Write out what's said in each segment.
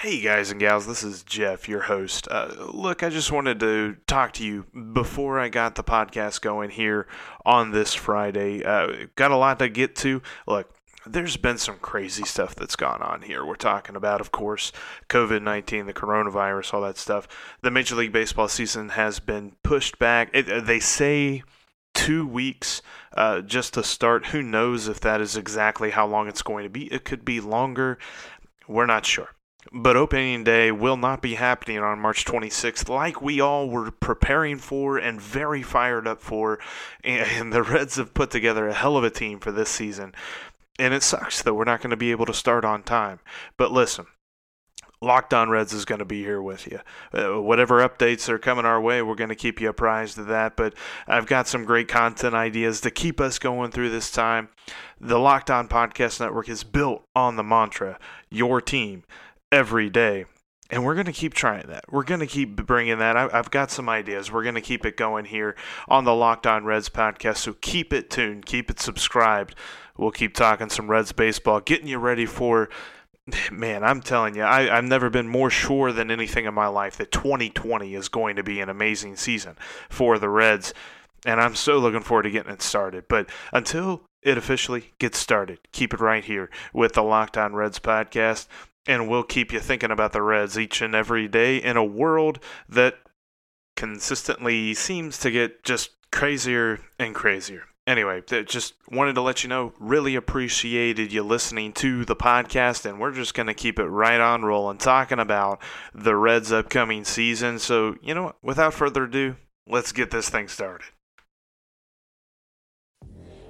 Hey guys and gals, this is Jeff, your host. Uh, look, I just wanted to talk to you before I got the podcast going here on this Friday. Uh, got a lot to get to. Look, there's been some crazy stuff that's gone on here. We're talking about, of course, COVID 19, the coronavirus, all that stuff. The Major League Baseball season has been pushed back. It, uh, they say two weeks uh, just to start. Who knows if that is exactly how long it's going to be? It could be longer. We're not sure. But opening day will not be happening on March 26th, like we all were preparing for and very fired up for. And the Reds have put together a hell of a team for this season. And it sucks that we're not going to be able to start on time. But listen, Locked On Reds is going to be here with you. Uh, whatever updates are coming our way, we're going to keep you apprised of that. But I've got some great content ideas to keep us going through this time. The Locked On Podcast Network is built on the mantra your team every day. And we're going to keep trying that. We're going to keep bringing that. I, have got some ideas. We're going to keep it going here on the Locked On Reds podcast. So keep it tuned, keep it subscribed. We'll keep talking some Reds baseball, getting you ready for. Man, I'm telling you, I, I've never been more sure than anything in my life that 2020 is going to be an amazing season for the Reds. And I'm so looking forward to getting it started. But until it officially gets started, keep it right here with the Locked On Reds podcast and we'll keep you thinking about the Reds each and every day in a world that consistently seems to get just crazier and crazier. Anyway, just wanted to let you know, really appreciated you listening to the podcast, and we're just going to keep it right on rolling, talking about the Reds' upcoming season. So, you know what, without further ado, let's get this thing started.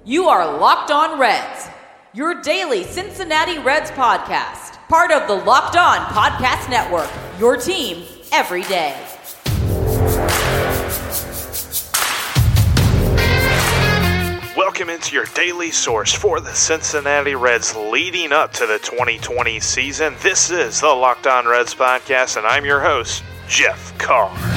You are Locked On Reds, your daily Cincinnati Reds podcast part of the Locked On Podcast Network. Your team every day. Welcome into your daily source for the Cincinnati Reds leading up to the 2020 season. This is the Locked On Reds podcast, and I'm your host, Jeff Carr.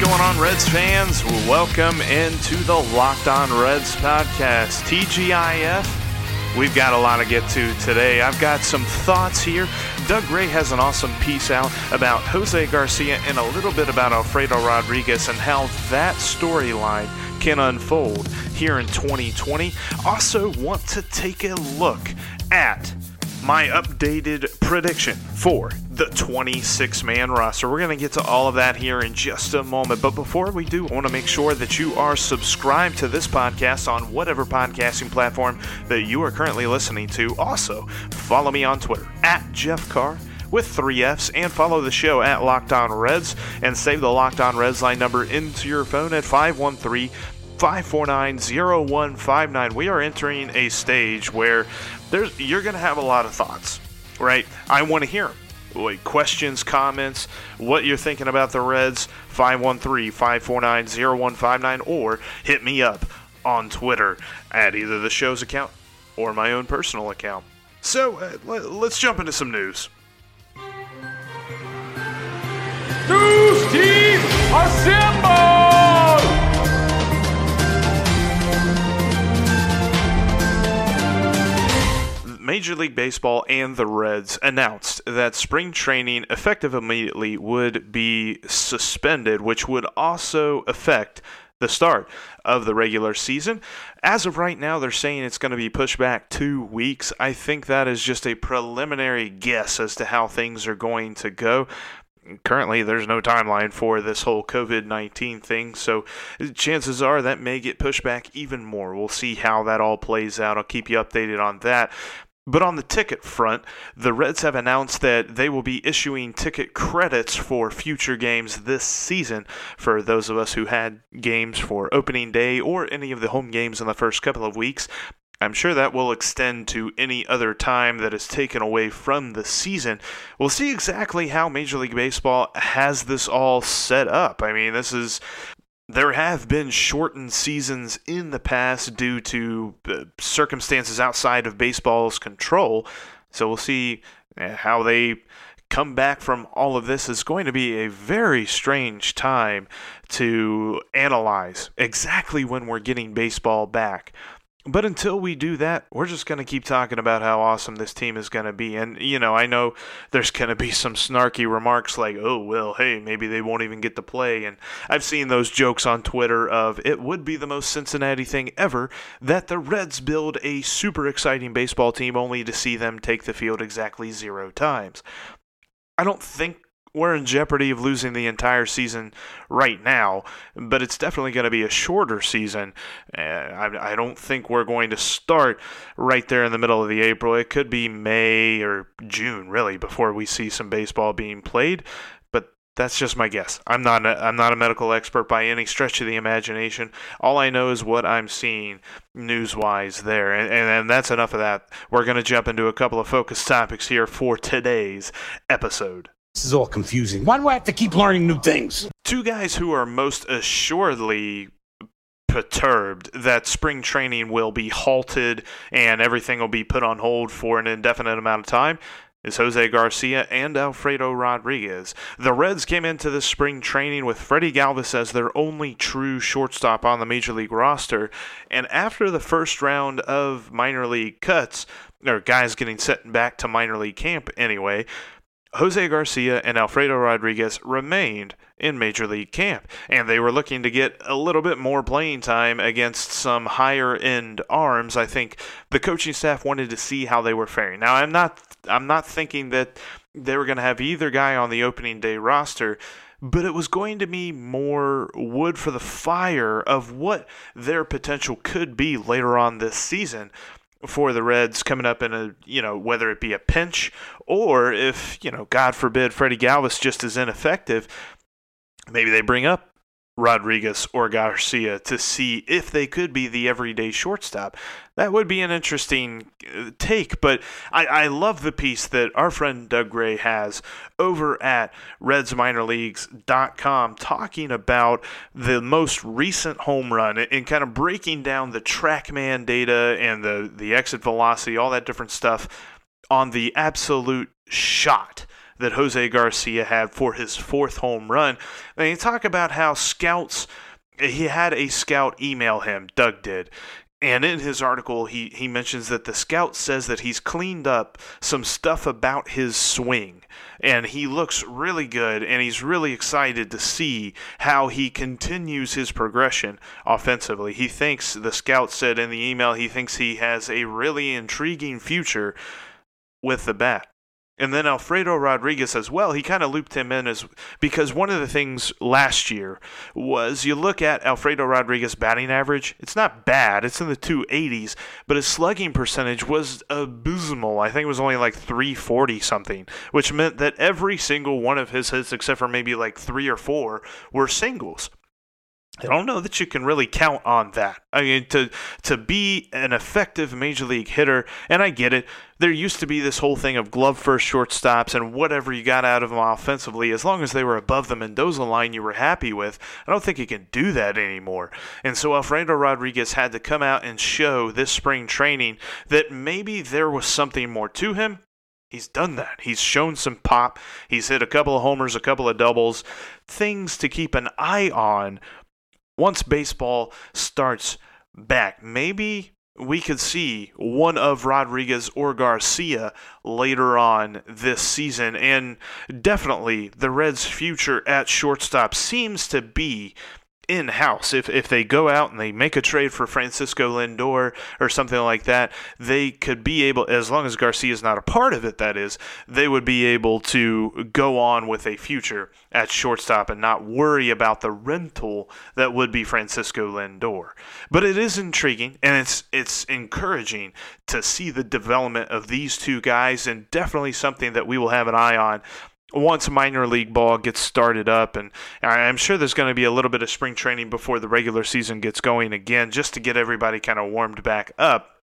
Going on, Reds fans? Welcome into the Locked On Reds podcast. TGIF, we've got a lot to get to today. I've got some thoughts here. Doug Gray has an awesome piece out about Jose Garcia and a little bit about Alfredo Rodriguez and how that storyline can unfold here in 2020. Also, want to take a look at my updated prediction for the 26 man roster. We're going to get to all of that here in just a moment. But before we do, I want to make sure that you are subscribed to this podcast on whatever podcasting platform that you are currently listening to. Also, follow me on Twitter at Jeff Carr with three F's, and follow the show at Locked On Reds and save the Locked On Reds line number into your phone at 513 549 0159. We are entering a stage where there's, you're going to have a lot of thoughts, right? I want to hear them. Wait, questions, comments, what you're thinking about the Reds, 513 549 0159, or hit me up on Twitter at either the show's account or my own personal account. So uh, let, let's jump into some news. News team assemble! Major League Baseball and the Reds announced that spring training, effective immediately, would be suspended, which would also affect the start of the regular season. As of right now, they're saying it's going to be pushed back two weeks. I think that is just a preliminary guess as to how things are going to go currently there's no timeline for this whole COVID 19 thing, so chances are that may get pushed back even more. We'll see how that all plays out. I'll keep you updated on that. But on the ticket front, the Reds have announced that they will be issuing ticket credits for future games this season for those of us who had games for opening day or any of the home games in the first couple of weeks. I'm sure that will extend to any other time that is taken away from the season. We'll see exactly how Major League Baseball has this all set up. I mean, this is there have been shortened seasons in the past due to uh, circumstances outside of baseball's control. So we'll see uh, how they come back from all of this. Is going to be a very strange time to analyze exactly when we're getting baseball back. But until we do that, we're just going to keep talking about how awesome this team is going to be. And, you know, I know there's going to be some snarky remarks like, oh, well, hey, maybe they won't even get to play. And I've seen those jokes on Twitter of it would be the most Cincinnati thing ever that the Reds build a super exciting baseball team only to see them take the field exactly zero times. I don't think we're in jeopardy of losing the entire season right now, but it's definitely going to be a shorter season. Uh, I, I, don't think we're going to start right there in the middle of the April. It could be May or June, really, before we see some baseball being played. But that's just my guess. I'm not a, I'm not a medical expert by any stretch of the imagination. All I know is what I'm seeing news-wise there, and, and, and that's enough of that. We're going to jump into a couple of focus topics here for today's episode. This is all confusing. Why do I have to keep learning new things? Two guys who are most assuredly perturbed that spring training will be halted and everything will be put on hold for an indefinite amount of time is Jose Garcia and Alfredo Rodriguez. The Reds came into this spring training with Freddie Galvis as their only true shortstop on the major league roster, and after the first round of minor league cuts, or guys getting sent back to minor league camp anyway, Jose Garcia and Alfredo Rodriguez remained in Major League camp, and they were looking to get a little bit more playing time against some higher end arms. I think the coaching staff wanted to see how they were faring. Now, I'm not I'm not thinking that they were going to have either guy on the opening day roster, but it was going to be more wood for the fire of what their potential could be later on this season for the Reds coming up in a, you know, whether it be a pinch or if, you know, God forbid Freddie Galvis just is ineffective, maybe they bring up Rodriguez or Garcia to see if they could be the everyday shortstop. That would be an interesting uh, take, but I, I love the piece that our friend Doug Gray has over at RedsMinorLeagues.com talking about the most recent home run and kind of breaking down the TrackMan data and the, the exit velocity, all that different stuff on the absolute shot that Jose Garcia had for his fourth home run. And you talk about how scouts, he had a scout email him, Doug did. And in his article, he, he mentions that the scout says that he's cleaned up some stuff about his swing. And he looks really good, and he's really excited to see how he continues his progression offensively. He thinks, the scout said in the email, he thinks he has a really intriguing future with the bat. And then Alfredo Rodriguez as well, he kind of looped him in as because one of the things last year was you look at Alfredo Rodriguez batting average, it's not bad, it's in the 280s, but his slugging percentage was abysmal. I think it was only like 340 something, which meant that every single one of his hits except for maybe like 3 or 4 were singles. I don't know that you can really count on that. I mean, to to be an effective major league hitter, and I get it. There used to be this whole thing of glove first shortstops and whatever you got out of them offensively, as long as they were above the Mendoza line, you were happy with. I don't think you can do that anymore. And so Alfredo Rodriguez had to come out and show this spring training that maybe there was something more to him. He's done that. He's shown some pop. He's hit a couple of homers, a couple of doubles, things to keep an eye on once baseball starts back. Maybe we could see one of Rodriguez or Garcia later on this season. And definitely the Reds' future at shortstop seems to be in house. If if they go out and they make a trade for Francisco Lindor or something like that, they could be able, as long as Garcia is not a part of it, that is, they would be able to go on with a future at shortstop and not worry about the rental that would be Francisco Lindor. But it is intriguing and it's it's encouraging to see the development of these two guys and definitely something that we will have an eye on once minor league ball gets started up and i'm sure there's going to be a little bit of spring training before the regular season gets going again just to get everybody kind of warmed back up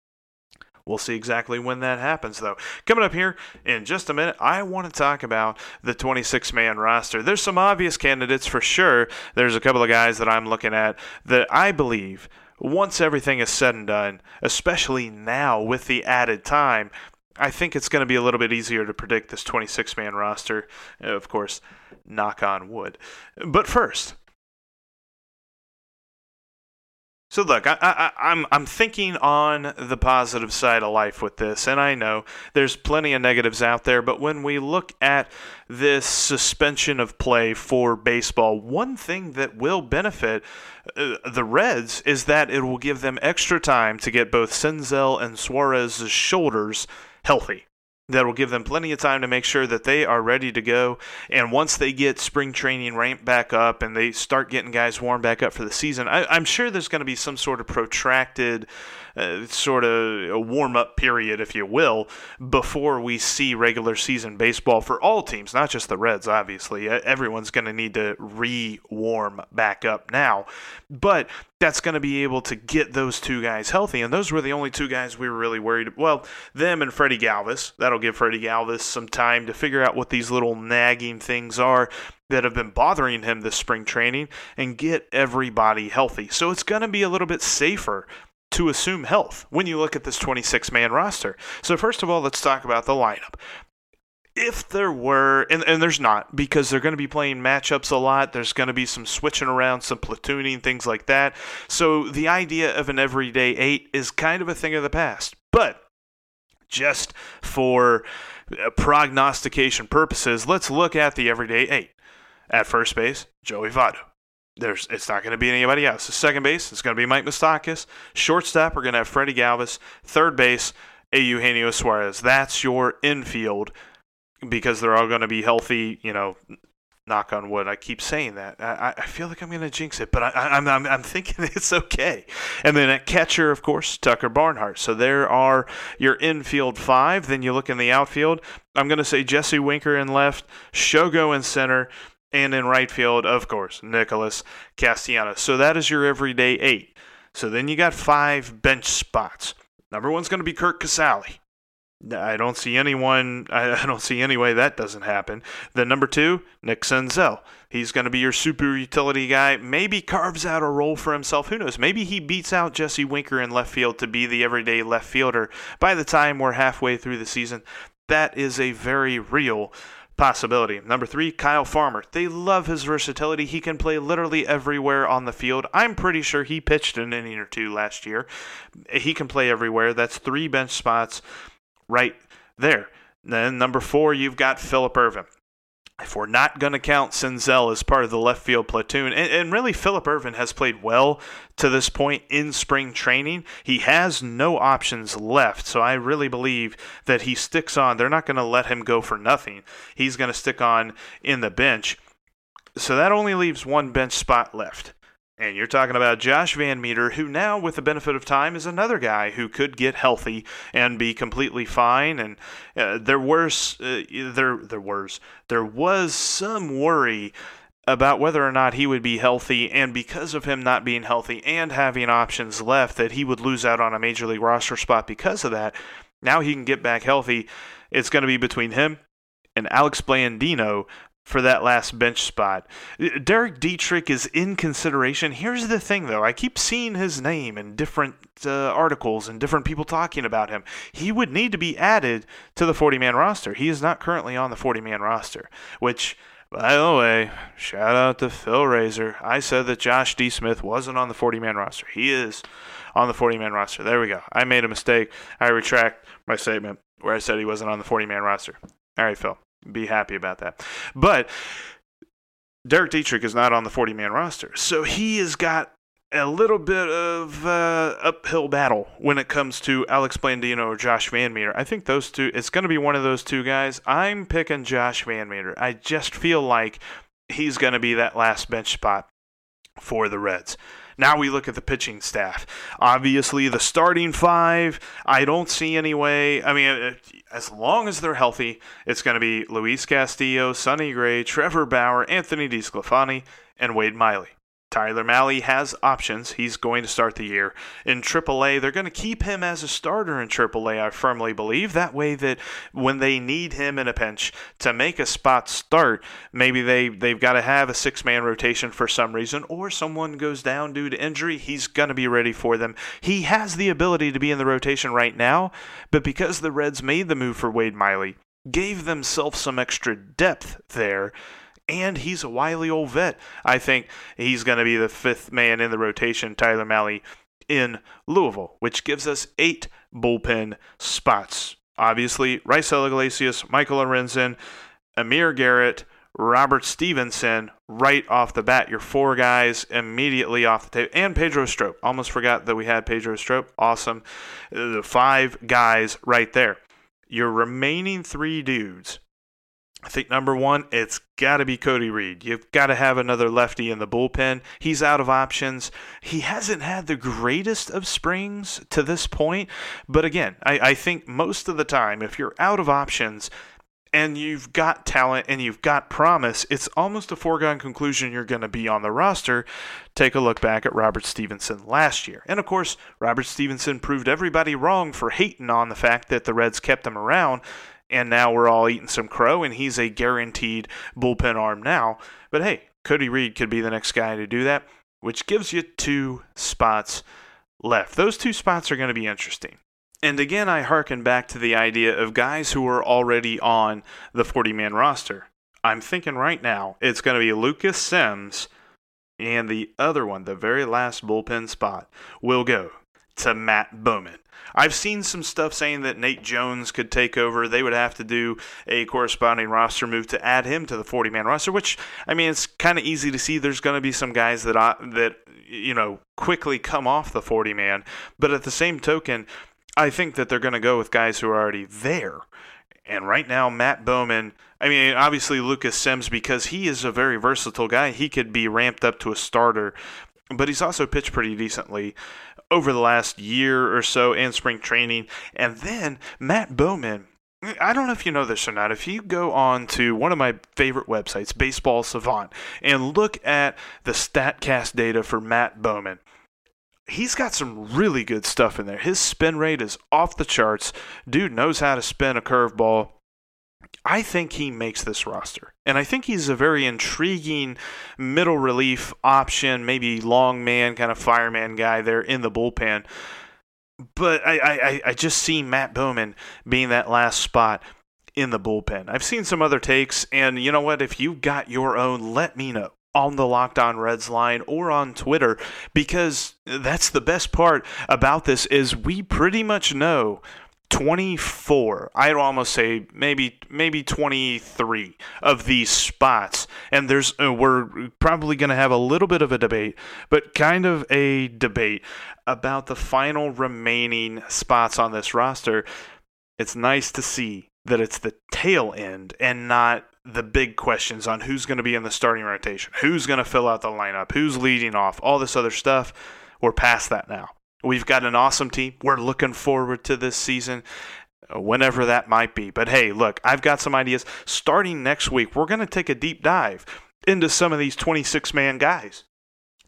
We'll see exactly when that happens, though. Coming up here in just a minute, I want to talk about the 26 man roster. There's some obvious candidates for sure. There's a couple of guys that I'm looking at that I believe, once everything is said and done, especially now with the added time, I think it's going to be a little bit easier to predict this 26 man roster. Of course, knock on wood. But first, so look, I, I, I'm I'm thinking on the positive side of life with this, and I know there's plenty of negatives out there. But when we look at this suspension of play for baseball, one thing that will benefit uh, the Reds is that it will give them extra time to get both Senzel and Suarez's shoulders healthy. That will give them plenty of time to make sure that they are ready to go. And once they get spring training ramped back up and they start getting guys warmed back up for the season, I, am sure there's going to be some sort of protracted uh, sort of a warm up period, if you will, before we see regular season baseball for all teams, not just the Reds, obviously. Everyone's going to need to re warm back up now. But that's going to be able to get those two guys healthy. And those were the only two guys we were really worried Well, them and Freddie Galvis. That'll give Freddie Galvis some time to figure out what these little nagging things are that have been bothering him this spring training and get everybody healthy. So it's going to be a little bit safer to assume health when you look at this 26 man roster. So, first of all, let's talk about the lineup. If there were, and, and there's not, because they're going to be playing matchups a lot, there's going to be some switching around, some platooning, things like that. So, the idea of an everyday eight is kind of a thing of the past. But just for uh, prognostication purposes, let's look at the everyday eight. At first base, Joey Votto. There's, it's not going to be anybody else. Second base, it's going to be Mike Moustakas. Shortstop, we're going to have Freddie Galvis. Third base, Eugenio Suarez. That's your infield because they're all going to be healthy, you know, knock on wood. I keep saying that. I, I feel like I'm going to jinx it, but I, am I'm, I'm thinking it's okay. And then at catcher, of course, Tucker Barnhart. So there are your infield five. Then you look in the outfield. I'm going to say Jesse Winker in left, Shogo in center, and in right field, of course, Nicholas Castellanos. So that is your everyday eight. So then you got five bench spots. Number one's going to be Curt Casali. I don't see anyone. I don't see any way that doesn't happen. Then number two, Nick Senzel. He's going to be your super utility guy. Maybe carves out a role for himself. Who knows? Maybe he beats out Jesse Winker in left field to be the everyday left fielder by the time we're halfway through the season. That is a very real possibility. Number three, Kyle Farmer. They love his versatility. He can play literally everywhere on the field. I'm pretty sure he pitched an inning or two last year. He can play everywhere. That's three bench spots right there. Then number four, you've got Philip Ervin. If we're not going to count Senzel as part of the left field platoon, and, and, really Philip Ervin has played well to this point in spring training, he has no options left. So I really believe that he sticks on. They're not going to let him go for nothing. He's going to stick on in the bench. So that only leaves one bench spot left. And you're talking about Josh VanMeter, who now, with the benefit of time, is another guy who could get healthy and be completely fine. And uh, there was uh, there there was there was some worry about whether or not he would be healthy, and because of him not being healthy and having options left, that he would lose out on a major league roster spot because of that. Now he can get back healthy. It's going to be between him and Alex Blandino for that last bench spot. Derek Dietrich is in consideration. Here's the thing, though. I keep seeing his name in different uh, articles and different people talking about him. He would need to be added to the 40 man roster. He is not currently on the 40 man roster, which. By the way, shout out to Phil Razor. I said that Josh D. Smith wasn't on the 40 man roster. He is on the 40 man roster. There we go. I made a mistake. I retract my statement where I said he wasn't on the 40 man roster. All right, Phil be happy about that. But Derek Dietrich is not on the 40 man roster. So he has got a little bit of uh, uphill battle when it comes to Alex Blandino or Josh VanMeter. I think those two, it's going to be one of those two guys. I'm picking Josh VanMeter. I just feel like he's going to be that last bench spot for the Reds. Now we look at the pitching staff. Obviously, the starting five, I don't see any way. I mean, uh, as long as they're healthy, it's going to be Luis Castillo, Sonny Gray, Trevor Bauer, Anthony DeSclafani, and Wade Miley. Tyler Mahle has options. He's going to start the year in AAA. They're going to keep him as a starter in AAA, I firmly believe. That way that when they need him in a pinch to make a spot start, maybe they, they've got to have a six man rotation for some reason, or someone goes down due to injury, he's going to be ready for them. He has the ability to be in the rotation right now, but because the Reds made the move for Wade Miley, gave themselves some extra depth there and he's a wily old vet. I think he's going to be the fifth man in the rotation, Tyler Mahle, in Louisville, which gives us eight bullpen spots. Obviously, Raisel Iglesias, Michael Lorenzen, Amir Garrett, Robert Stephenson right off the bat. Your four guys immediately off the table. And Pedro Strop. Almost forgot that we had Pedro Strop. Awesome. The five guys right there. Your remaining three dudes I think number one, it's got to be Cody Reed. You've got to have another lefty in the bullpen. He's out of options. He hasn't had the greatest of springs to this point, but again, I, I think most of the time, if you're out of options, and you've got talent and you've got promise, it's almost a foregone conclusion you're going to be on the roster. Take a look back at Robert Stephenson last year. And of course, Robert Stephenson proved everybody wrong for hating on the fact that the Reds kept him around and now we're all eating some crow, and he's a guaranteed bullpen arm now. But hey, Cody Reed could be the next guy to do that, which gives you two spots left. Those two spots are going to be interesting. And again, I hearken back to the idea of guys who are already on the 40 man roster. I'm thinking right now it's going to be Lucas Sims, and the other one, the very last bullpen spot, will go to Matt Bowman. I've seen some stuff saying that Nate Jones could take over. They would have to do a corresponding roster move to add him to the 40 man roster, which, I mean, it's kind of easy to see there's going to be some guys that, I, that, you know, quickly come off the 40 man. But at the same token, I think that they're going to go with guys who are already there. And right now, Matt Bowman, I mean, obviously Lucas Sims, because he is a very versatile guy, he could be ramped up to a starter, but he's also pitched pretty decently over the last year or so in spring training. And then Matt Bowman. I don't know if you know this or not. If you go on to one of my favorite websites, Baseball Savant, and look at the StatCast data for Matt Bowman, he's got some really good stuff in there. His spin rate is off the charts. Dude knows how to spin a curveball. I think he makes this roster. And I think he's a very intriguing middle relief option, maybe long man, kind of fireman guy there in the bullpen. But I, I, I just see Matt Bowman being that last spot in the bullpen. I've seen some other takes, and you know what? If you've got your own, let me know on the Locked On Reds line or on Twitter because that's the best part about this is we pretty much know 24 i'd almost say maybe maybe 23 of these spots and there's uh, we're probably going to have a little bit of a debate but kind of a debate about the final remaining spots on this roster it's nice to see that it's the tail end and not the big questions on who's going to be in the starting rotation, who's going to fill out the lineup, who's leading off, all this other stuff. We're past that now. We've got an awesome team. We're looking forward to this season, uh, whenever that might be. But hey, look, I've got some ideas. Starting next week, we're going to take a deep dive into some of these 26 man guys.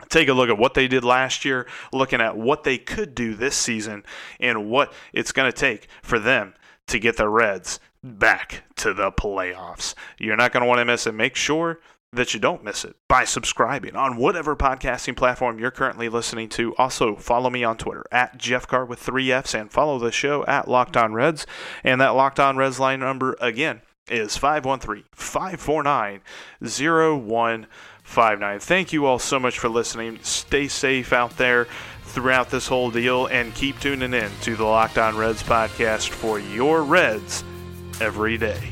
Take a look at what they did last year, looking at what they could do this season, and what it's going to take for them to get the Reds back to the playoffs. You're not going to want to miss it. Make sure that you don't miss it by subscribing on whatever podcasting platform you're currently listening to. Also, follow me on Twitter at Jeff Carr with three F's and follow the show at Locked On Reds. And that Locked On Reds line number again is 513 549 0159. Thank you all so much for listening. Stay safe out there throughout this whole deal and keep tuning in to the Locked On Reds podcast for your Reds every day.